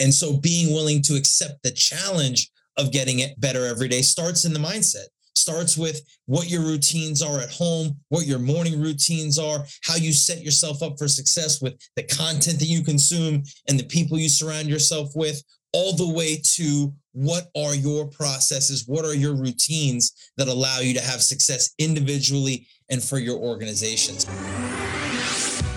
And so being willing to accept the challenge of getting it better every day starts in the mindset starts with what your routines are at home, what your morning routines are, how you set yourself up for success with the content that you consume and the people you surround yourself with, all the way to what are your processes, what are your routines that allow you to have success individually and for your organizations.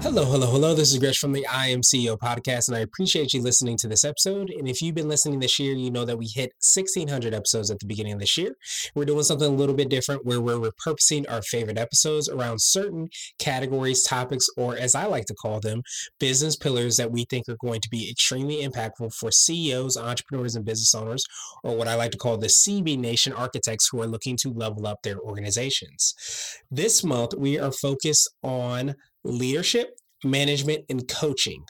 Hello, hello, hello. This is Gresh from the I Am CEO podcast, and I appreciate you listening to this episode. And if you've been listening this year, you know that we hit 1,600 episodes at the beginning of this year. We're doing something a little bit different where we're repurposing our favorite episodes around certain categories, topics, or as I like to call them, business pillars that we think are going to be extremely impactful for CEOs, entrepreneurs, and business owners, or what I like to call the CB Nation architects who are looking to level up their organizations. This month, we are focused on leadership, management, and coaching.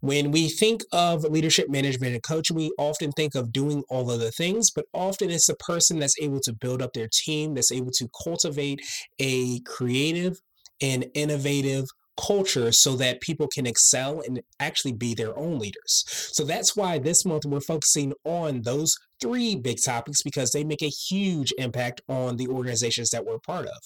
When we think of leadership, management, and coaching, we often think of doing all of the things, but often it's a person that's able to build up their team, that's able to cultivate a creative and innovative culture so that people can excel and actually be their own leaders. So that's why this month we're focusing on those three big topics because they make a huge impact on the organizations that we're part of.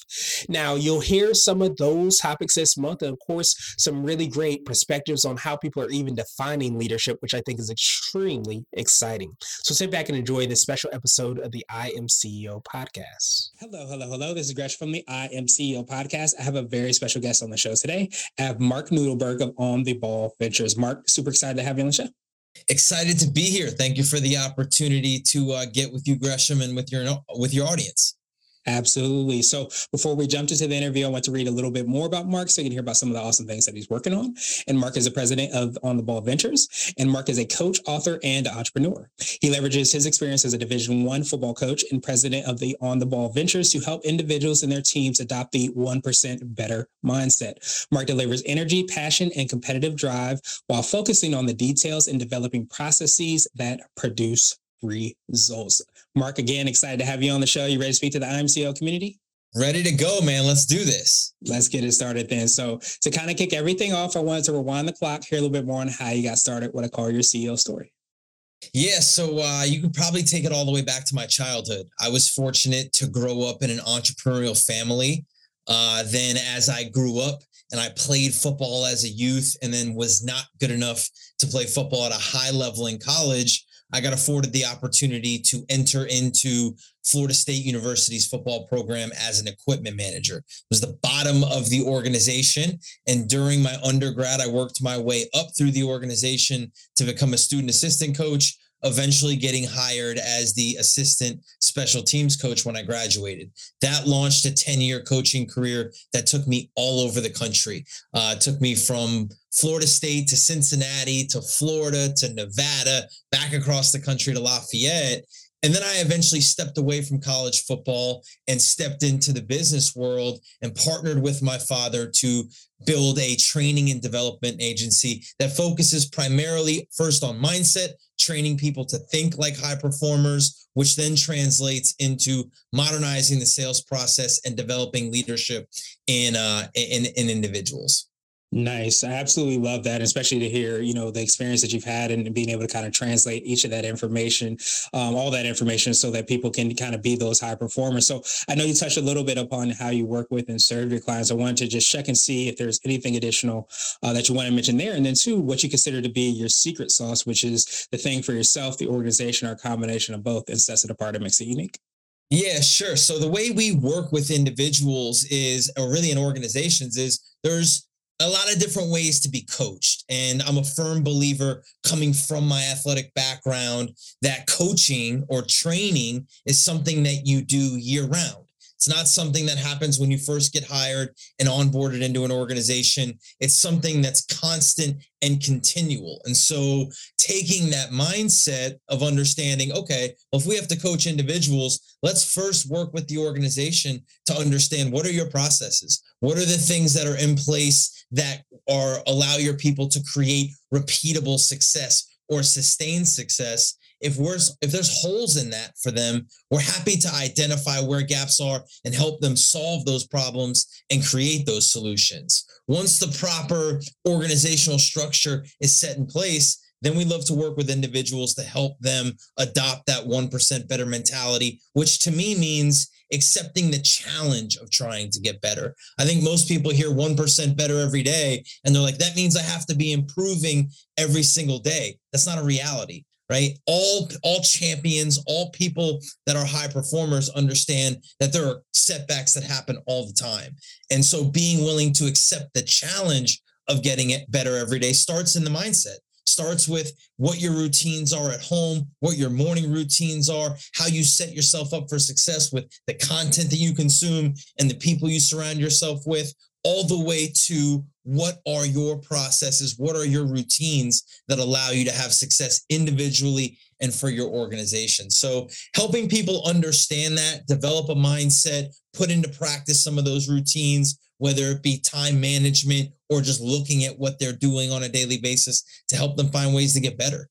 Now, you'll hear some of those topics this month, and of course, some really great perspectives on how people are even defining leadership, which I think is extremely exciting. So sit back and enjoy this special episode of the I Am CEO podcast. Hello, hello, hello. This is Gresh from the I Am CEO podcast. I have a very special guest on the show today. I have Marc Nudelberg of On the Ball Ventures. Marc, super excited to have you on the show. Excited to be here. Thank you for the opportunity to uh, get with you, Gresham, and with your with your audience. Absolutely. So before we jumped into the interview, I want to read a little bit more about Marc so you can hear about some of the awesome things that he's working on. And Marc is the president of On the Ball Ventures, and Marc is a coach, author, and entrepreneur. He leverages his experience as a Division One football coach and president of the On the Ball Ventures to help individuals and their teams adopt the 1% better mindset. Marc delivers energy, passion, and competitive drive while focusing on the details and developing processes that produce results. Marc, again, excited to have you on the show. You ready to speak to the I Am CEO community? Ready to go, man. Let's do this. Let's get it started then. So, to kind of kick everything off, I wanted to rewind the clock, hear a little bit more on how you got started, what I call your CEO story. Yeah, so uh, you could probably take it all the way back to my childhood. I was fortunate to grow up in an entrepreneurial family. Uh, then, as I grew up and I played football as a youth, and then was not good enough to play football at a high level in college, I got afforded the opportunity to enter into Florida State University's football program as an equipment manager. It was the bottom of the organization. And during my undergrad, I worked my way up through the organization to become a student assistant coach, eventually getting hired as the assistant special teams coach when I graduated. That launched a 10 year coaching career that took me all over the country. Uh, took me from Florida State to Cincinnati to Florida to Nevada, back across the country to Lafayette. And then I eventually stepped away from college football and stepped into the business world and partnered with my father to build a training and development agency that focuses primarily first on mindset, training people to think like high performers, which then translates into modernizing the sales process and developing leadership in uh, in, in individuals. Nice. I absolutely love that, especially to hear, you know, the experience that you've had and being able to kind of translate each of that information, um, all that information so that people can kind of be those high performers. So I know you touched a little bit upon how you work with and serve your clients. I wanted to just check and see if there's anything additional uh, that you want to mention there. And then two, what you consider to be your secret sauce, which is the thing for yourself, the organization, or combination of both and sets it apart and makes it unique. Yeah, sure. So the way we work with individuals is, or really in organizations, is there's a lot of different ways to be coached. And I'm a firm believer coming from my athletic background that coaching or training is something that you do year round. It's not something that happens when you first get hired and onboarded into an organization. It's something that's constant and continual. And so taking that mindset of understanding, okay, well, if we have to coach individuals, let's first work with the organization to understand what are your processes? What are the things that are in place that are allow your people to create repeatable success or sustained success? If we're if there's holes in that for them we're happy to identify where gaps are and help them solve those problems and create those solutions. Once the proper organizational structure is set in place then we love to work with individuals to help them adopt that 1% better mentality which to me means accepting the challenge of trying to get better. I think most people hear 1% better every day and they're like that means i have to be improving every single day. That's not a reality right? All all champions all people that are high performers understand that there are setbacks that happen all the time. And so being willing to accept the challenge of getting it better every day starts in the mindset starts with what your routines are at home what your morning routines are how you set yourself up for success with the content that you consume and the people you surround yourself with all the way to what are your processes? What are your routines that allow you to have success individually and for your organization? So helping people understand that develop a mindset put into practice some of those routines whether it be time management or just looking at what they're doing on a daily basis to help them find ways to get better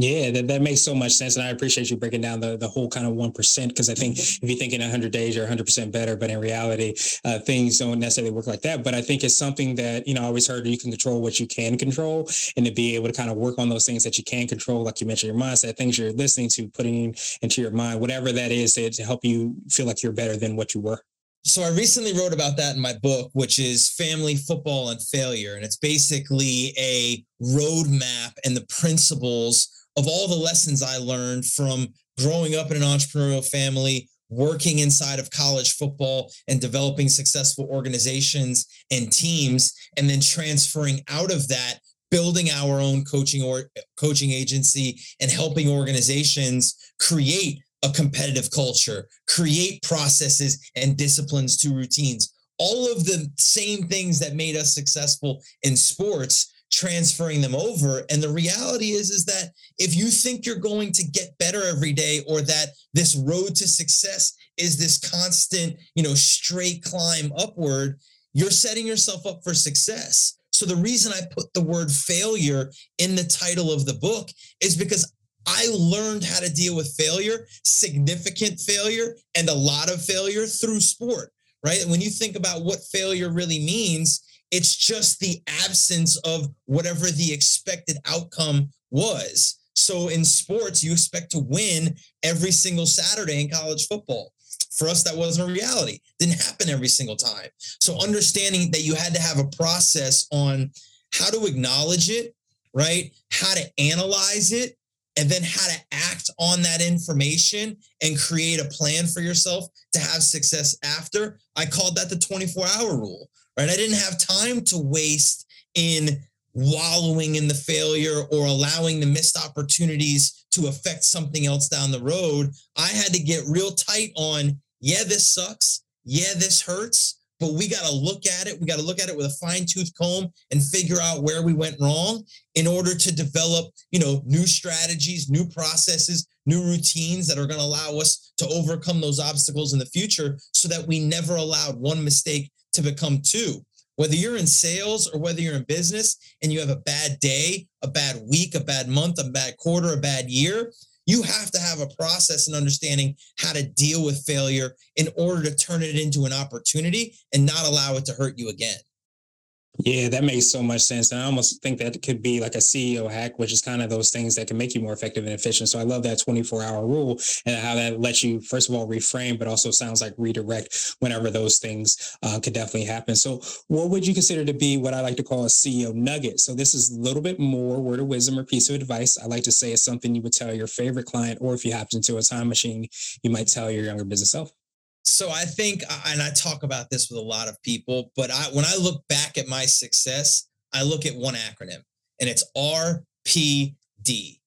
yeah, that, that makes so much sense. And I appreciate you breaking down the, the whole kind of 1%, because I think if you think in 100 days, you're 100% better, but in reality, uh, things don't necessarily work like that. But I think it's something that, you know, I always heard you can control what you can control and to be able to kind of work on those things that you can control, like you mentioned, your mindset, things you're listening to, putting into your mind, whatever that is to, to help you feel like you're better than what you were. So I recently wrote about that in my book, which is Family Football and Failure. And it's basically a roadmap and the principles of all the lessons I learned from growing up in an entrepreneurial family, working inside of college football and developing successful organizations and teams, and then transferring out of that, building our own coaching or coaching agency and helping organizations create a competitive culture, create processes and disciplines to routines. All of the same things that made us successful in sports transferring them over and the reality is is that if you think you're going to get better every day or that this road to success is this constant you know straight climb upward you're setting yourself up for success so the reason i put the word failure in the title of the book is because I learned how to deal with failure, significant failure, and a lot of failure through sport, right? When you think about what failure really means, it's just the absence of whatever the expected outcome was. So in sports, you expect to win every single Saturday in college football. For us, that wasn't a reality. Didn't happen every single time. So understanding that you had to have a process on how to acknowledge it, right? How to analyze it, and then how to act on that information and create a plan for yourself to have success after. I called that the 24 hour rule, right? I didn't have time to waste in wallowing in the failure or allowing the missed opportunities to affect something else down the road. I had to get real tight on, yeah, this sucks. Yeah, this hurts, but we got to look at it. We got to look at it with a fine tooth comb and figure out where we went wrong in order to develop, you know, new strategies, new processes, new routines that are going to allow us to overcome those obstacles in the future so that we never allowed one mistake to become two. Whether you're in sales or whether you're in business and you have a bad day, a bad week, a bad month, a bad quarter, a bad year, you have to have a process and understanding how to deal with failure in order to turn it into an opportunity and not allow it to hurt you again. Yeah, that makes so much sense. And I almost think that could be like a CEO hack, which is kind of those things that can make you more effective and efficient. So I love that 24 hour rule and how that lets you, first of all, reframe, but also sounds like redirect whenever those things uh, could definitely happen. So, what would you consider to be what I like to call a CEO nugget? So, this is a little bit more word of wisdom or piece of advice. I like to say it's something you would tell your favorite client, or if you happen to a time machine, you might tell your younger business self. So I think, uh, and I talk about this with a lot of people, but I, when I look back at my success, I look at one acronym and it's RPD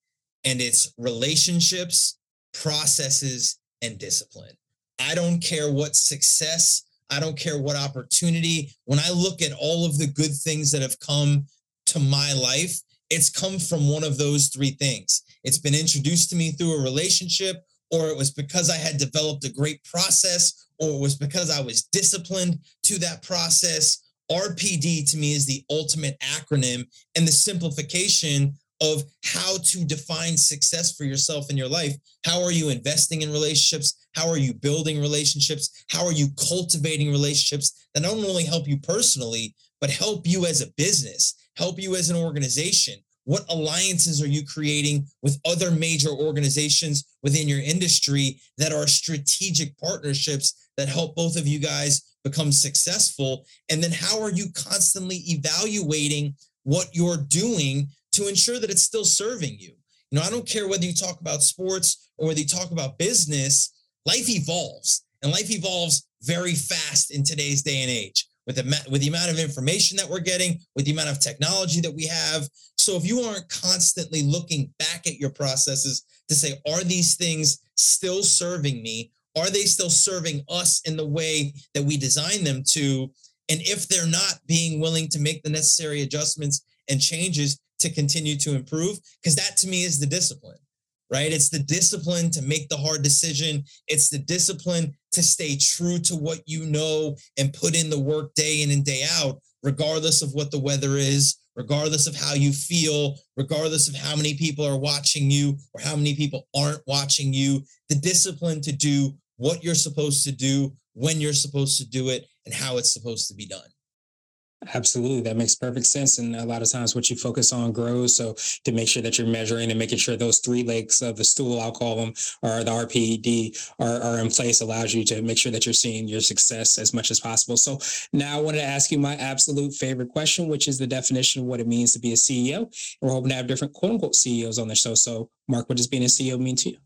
and it's relationships, processes, and discipline. I don't care what success, I don't care what opportunity. When I look at all of the good things that have come to my life, it's come from one of those three things. It's been introduced to me through a relationship, or it was because I had developed a great process, or it was because I was disciplined to that process. RPD to me is the ultimate acronym and the simplification of how to define success for yourself in your life. How are you investing in relationships? How are you building relationships? How are you cultivating relationships that not only help you personally, but help you as a business, help you as an organization? What alliances are you creating with other major organizations within your industry that are strategic partnerships that help both of you guys become successful? And then how are you constantly evaluating what you're doing to ensure that it's still serving you? You know, I don't care whether you talk about sports or whether you talk about business, life evolves and life evolves very fast in today's day and age with the, with the amount of information that we're getting, with the amount of technology that we have. So if you aren't constantly looking back at your processes to say, are these things still serving me? Are they still serving us in the way that we design them to? And if they're not being willing to make the necessary adjustments and changes to continue to improve, because that to me is the discipline, right? It's the discipline to make the hard decision. It's the discipline to stay true to what you know and put in the work day in and day out, regardless of what the weather is, regardless of how you feel, regardless of how many people are watching you or how many people aren't watching you, the discipline to do what you're supposed to do, when you're supposed to do it, and how it's supposed to be done. Absolutely. That makes perfect sense. And a lot of times what you focus on grows. So to make sure that you're measuring and making sure those three legs of the stool, I'll call them, or the RPD are, are in place allows you to make sure that you're seeing your success as much as possible. So now I wanted to ask you my absolute favorite question, which is the definition of what it means to be a CEO. And we're hoping to have different quote unquote CEOs on their show. So Marc, what does being a CEO mean to you?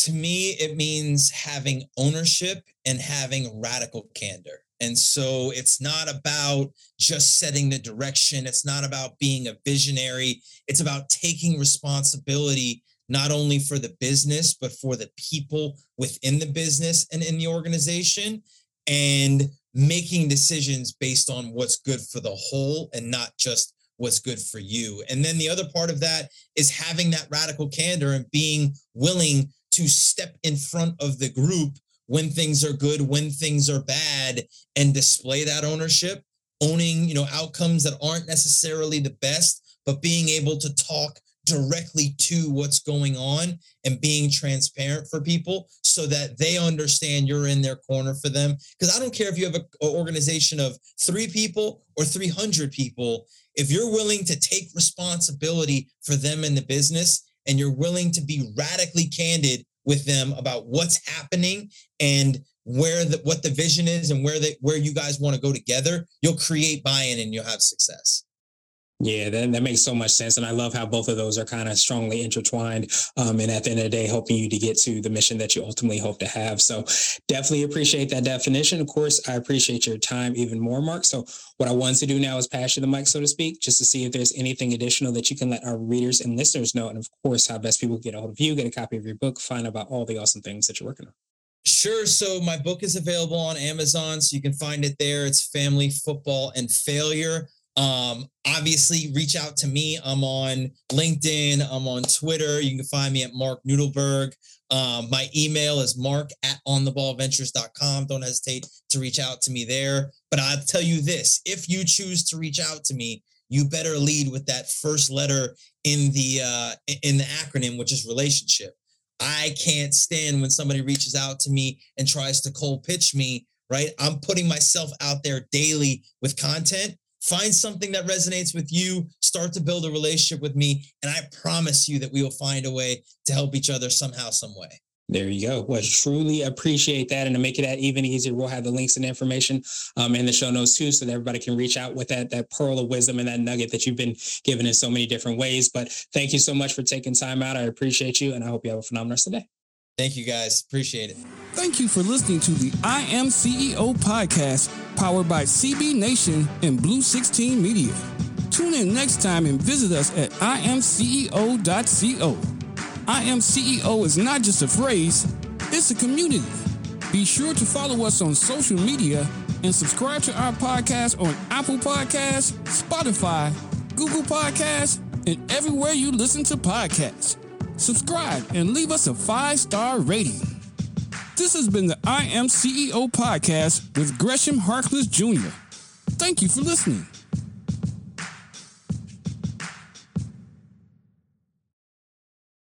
To me, it means having ownership and having radical candor. And so it's not about just setting the direction. It's not about being a visionary. It's about taking responsibility, not only for the business, but for the people within the business and in the organization and making decisions based on what's good for the whole and not just what's good for you. And then the other part of that is having that radical candor and being willing to step in front of the group when things are good, when things are bad, and display that ownership, owning, you know, outcomes that aren't necessarily the best, but being able to talk directly to what's going on and being transparent for people so that they understand you're in their corner for them. Because I don't care if you have an organization of three people or 300 people, if you're willing to take responsibility for them in the business and you're willing to be radically candid with them about what's happening and where the what the vision is and where they where you guys want to go together, you'll create buy-in and you'll have success. Yeah, that, that makes so much sense. And I love how both of those are kind of strongly intertwined. Um, and at the end of the day, helping you to get to the mission that you ultimately hope to have. So definitely appreciate that definition. Of course, I appreciate your time even more, Marc. So what I want to do now is pass you the mic, so to speak, just to see if there's anything additional that you can let our readers and listeners know. And of course, how best people get a hold of you, get a copy of your book, find out about all the awesome things that you're working on. Sure. So my book is available on Amazon, so you can find it there. It's Family Football and Failure. Um, obviously, reach out to me. I'm on LinkedIn. I'm on Twitter. You can find me at Marc Nudelberg. Um, my email is mark at ontheballventures.com. Don't hesitate to reach out to me there. But I'll tell you this if you choose to reach out to me, you better lead with that first letter in the uh, in the acronym, which is relationship. I can't stand when somebody reaches out to me and tries to cold pitch me, right? I'm putting myself out there daily with content Find something that resonates with you, start to build a relationship with me, and I promise you that we will find a way to help each other somehow, some way. There you go. Well, truly appreciate that. And to make it that even easier, we'll have the links and information um, in the show notes too, so that everybody can reach out with that, that pearl of wisdom and that nugget that you've been given in so many different ways. But thank you so much for taking time out. I appreciate you. And I hope you have a phenomenal rest of the day. Thank you guys. Appreciate it. Thank you for listening to the I Am CEO podcast powered by CB Nation and Blue 16 Media. Tune in next time and visit us at iamceo.co. I Am CEO is not just a phrase, it's a community. Be sure to follow us on social media and subscribe to our podcast on Apple Podcasts, Spotify, Google Podcasts, and everywhere you listen to podcasts. Subscribe and leave us a five star rating. This has been the I Am CEO podcast with Gresham Harkless Jr. Thank you for listening.